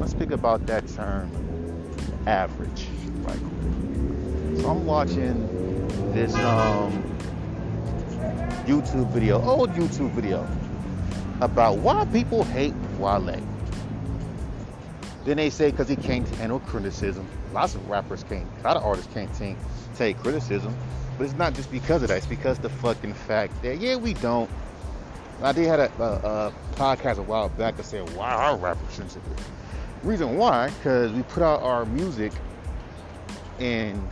let's speak about that term average right. So I'm watching this um, YouTube video, old YouTube video, about why people hate Wale. Then they say because he can't handle criticism. Lots of rappers can't, a lot of artists can't take, criticism. But it's not just because of that. It's because the fucking fact that yeah, we don't. I did had a, a, a podcast a while back that said why our rappers sensitive. Reason why? Because we put out our music and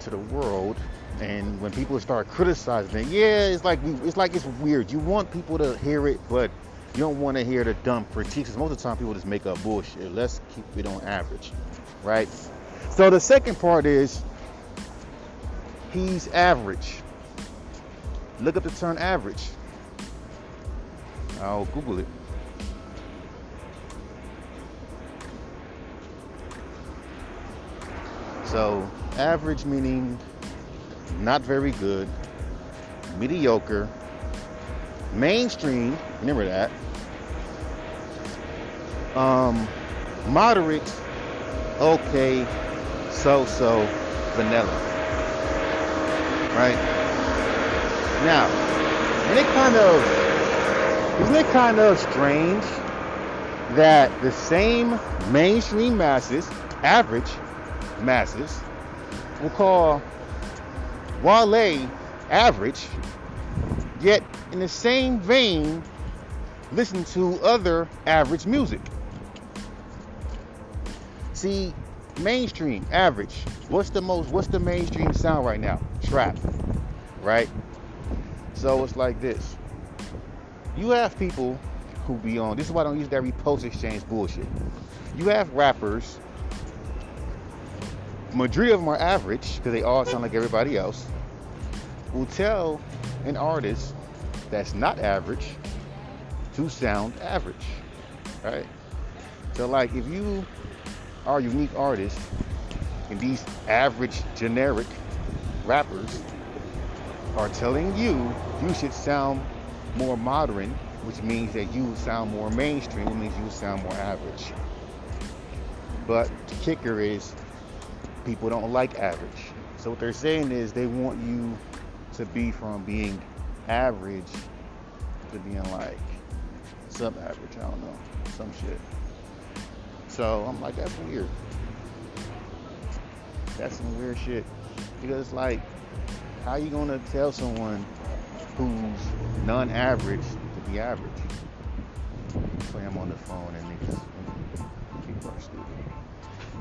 to the world and when people start criticizing it, yeah, it's like it's like it's weird. You want people to hear it, but you don't want to hear the dumb critiques. Most of the time, people just make up bullshit. Let's keep it on average, right? So the second part is he's average. Look up the term average. I'll Google it. So average meaning not very good, mediocre, mainstream, remember that, um, moderate, okay, so-so, vanilla. Right? Now, isn't it kind of, isn't it kind of strange that the same mainstream masses, average masses, will call Wale average, yet in the same vein, listen to other average music. See, mainstream, average. What's the most, what's the mainstream sound right now? Trap, right? So it's like this. You have people who be on, this is why I don't use that repost exchange bullshit. You have rappers majority of them are average because they all sound like everybody else. Will tell an artist that's not average to sound average, right? So, like, if you are a unique artist and these average generic rappers are telling you you should sound more modern, which means that you sound more mainstream, it means you sound more average. But the kicker is people don't like average. So what they're saying is they want you to be from being average to being like sub average. I don't know, some shit. So I'm like, that's weird. That's some weird shit. Because like, how you gonna tell someone who's non-average to be average? I'm on the phone and niggas, people are stupid.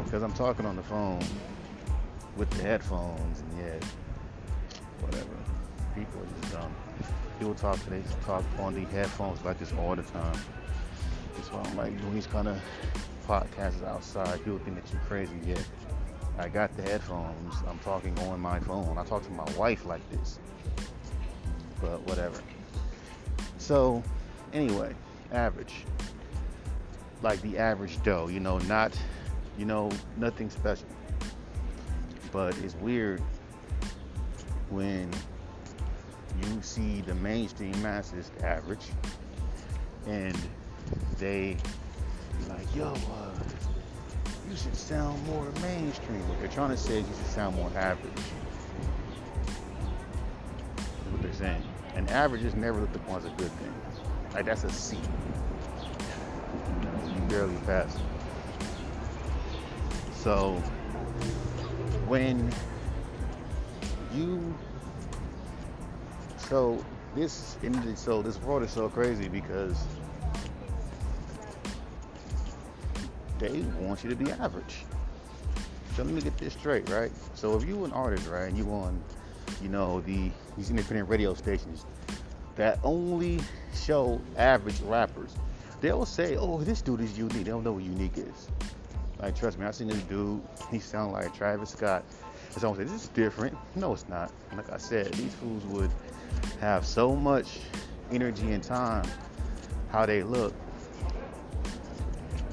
Because I'm talking on the phone with the headphones and yeah, whatever. People are just dumb. People talk to they talk on the headphones like this all the time. That's why I'm like doing these kind of podcasts outside. People think that you're crazy. Yet I got the headphones. I'm talking on my phone. I talk to my wife like this. But whatever. So anyway, average. Like the average dough, you know, not you know, nothing special. But it's weird when you see the mainstream masses average and they like, yo, uh, you should sound more mainstream. What they're trying to say is you should sound more average. That's what they're saying. And average is never looked upon as a good thing. Like that's a C. You, know, you barely pass. So when you so this so this world is so crazy because they want you to be average. So let me get this straight, right? So if you an artist, right, and you on, you know, the these independent radio stations that only show average rappers, they'll say, "Oh, this dude is unique." They don't know what unique is. Like, trust me, I seen this dude. He sound like Travis Scott. And someone said, "This is different." No, it's not. Like I said, these fools would have so much energy and time how they look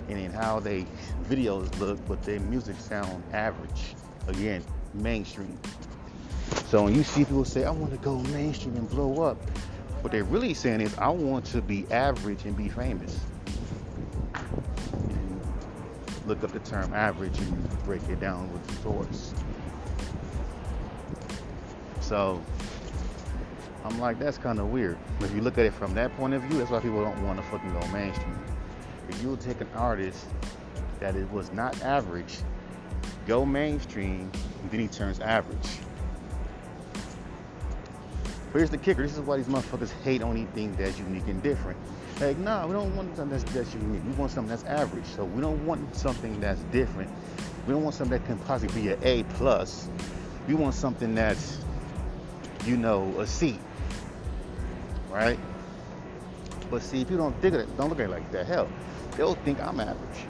and in how they videos look, but their music sound average. Again, mainstream. So when you see people say, "I want to go mainstream and blow up," what they're really saying is, "I want to be average and be famous." Look up the term average and break it down with the source. So I'm like, that's kind of weird. If you look at it from that point of view, that's why people don't want to fucking go mainstream. If you'll take an artist that it was not average, go mainstream, then he turns average. But here's the kicker. This is why these motherfuckers hate on anything that's unique and different. Like, nah, we don't want something that's, that's unique. We want something that's average. So we don't want something that's different. We don't want something that can possibly be an A plus. We want something that's, you know, a C. Right? But see, if you don't think of it, don't look at it like that. Hell, they'll think I'm average.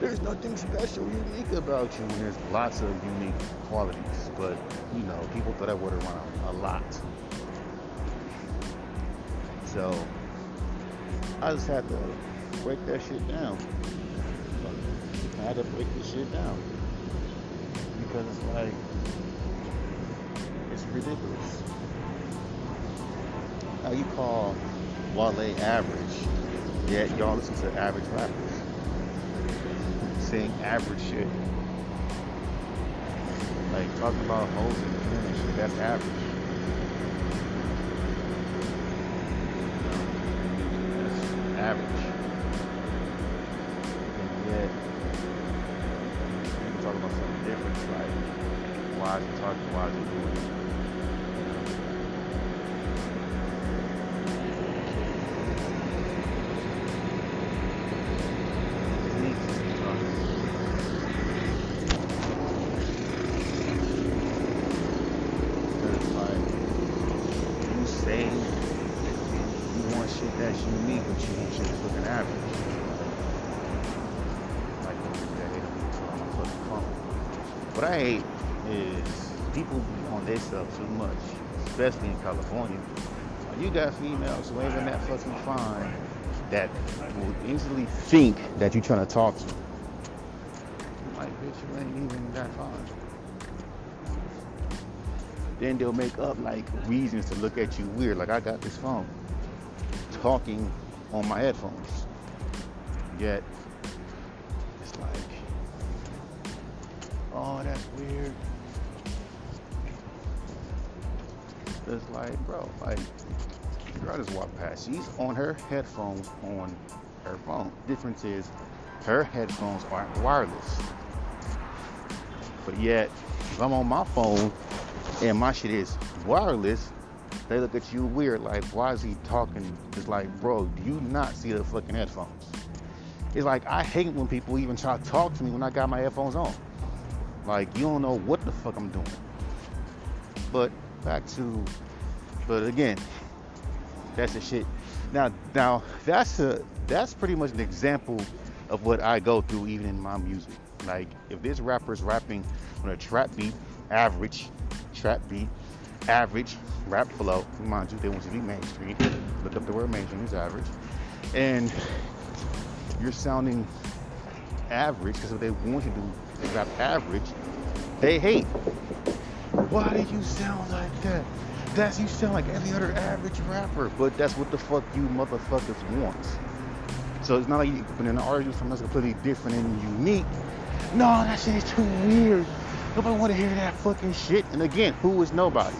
There's nothing special, unique about you, and there's lots of unique qualities. But you know, people throw that word around a lot. So I just had to break that shit down. I had to break this shit down because it's like it's ridiculous. How you call Wale average, yet y'all listen to average rappers saying average shit. Like talking about hoes and shit, that's average. What I hate is people on their stuff too much, especially in California. You got females who ain't even that fucking fine that will easily think that you're trying to talk to. I'm like, bitch, you ain't even that fine. Then they'll make up like reasons to look at you weird. Like I got this phone talking on my headphones. Yet It's like, bro, like, girl just walked past. She's on her headphones on her phone. Difference is her headphones aren't wireless. But yet, if I'm on my phone and my shit is wireless, they look at you weird, like, why is he talking? It's like, bro, do you not see the fucking headphones? It's like I hate when people even try to talk to me when I got my headphones on. Like you don't know what the fuck I'm doing. But back to, but again, that's the shit. Now, now that's a that's pretty much an example of what I go through even in my music. Like if this rapper's rapping on a trap beat, average trap beat, average rap flow. Mind you, they want to be mainstream. Look up the word mainstream is average, and you're sounding average because what they want you to do rap average, they hate. Why do you sound like that? That's you sound like every other average rapper, but that's what the fuck you motherfuckers want. So it's not like you put in an artist something that's completely different and unique. No, that shit is too weird. Nobody want to hear that fucking shit. And again, who is nobody?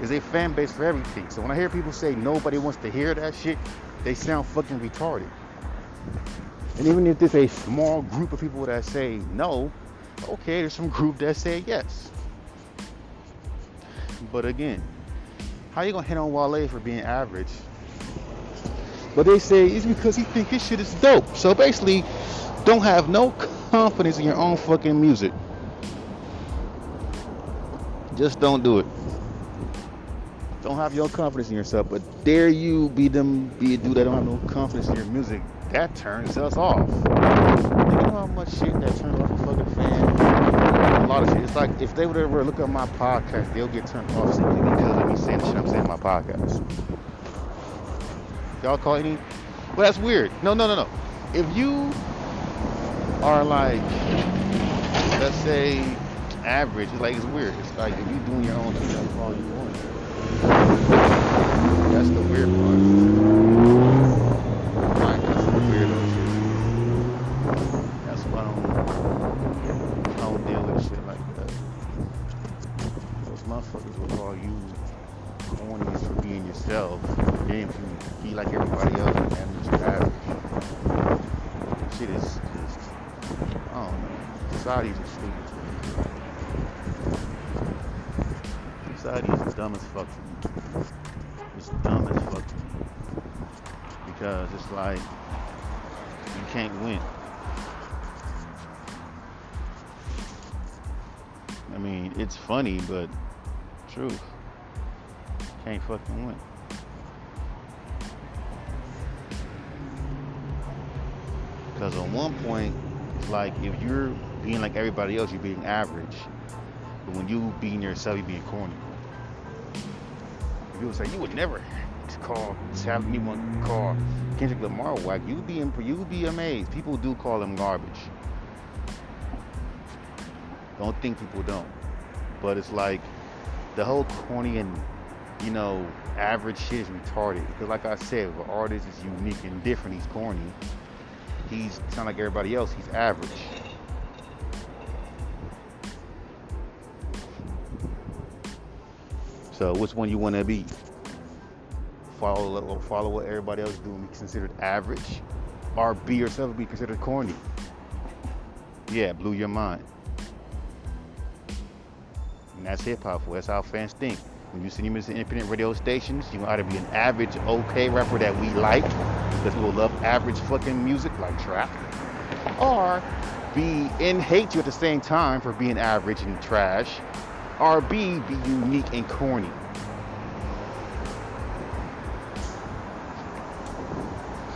Is a fan base for everything. So when I hear people say nobody wants to hear that shit, they sound fucking retarded. And even if there's a small group of people that say no, okay, there's some group that say yes. But again, how you gonna hit on Wale for being average? But they say it's because he think his shit is dope. So basically, don't have no confidence in your own fucking music. Just don't do it. Don't have your confidence in yourself, but dare you be them be a dude that don't have no confidence in your music that turns us off. You know how much shit that turns off a fucking fan? A lot of shit. It's like if they would ever look at my podcast, they'll get turned off simply because of me saying shit I'm saying in my podcast. Y'all call any? Well, that's weird. No, no, no, no. If you are like, let's say, average, like it's weird. It's like if you're doing your own thing, that's all you want. That's the weird part. Like, that's the weirdo shit. That's why I don't, I don't deal with shit like that. Those motherfuckers will call you corny for being yourself. Then you be like everybody else and just average. Shit is just, I don't know. Society's a stupid. Dumb as fuck to me. It's dumb as fuck to me. Because it's like, you can't win. I mean, it's funny, but truth. Can't fucking win. Because on one point, it's like if you're being like everybody else, you're being average. But when you being yourself, you're being corny. People say you would never call have anyone call Kendrick Lamar whack. You would be you would be amazed. People do call him garbage. Don't think people don't. But it's like the whole corny and you know average shit is retarded. Because like I said, an artist is unique and different, he's corny. He's sound like everybody else. He's average. So which one you want to be? Follow follow what everybody else is doing, be considered average, or be yourself be considered corny. Yeah, blew your mind. And that's hip hop. That's how fans think. When you see them as independent radio stations, you either be an average, okay rapper that we like, because will love average fucking music like trap, or be in hate you at the same time for being average and trash, or B, be unique and corny.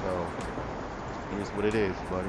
So, it is what it is, buddy.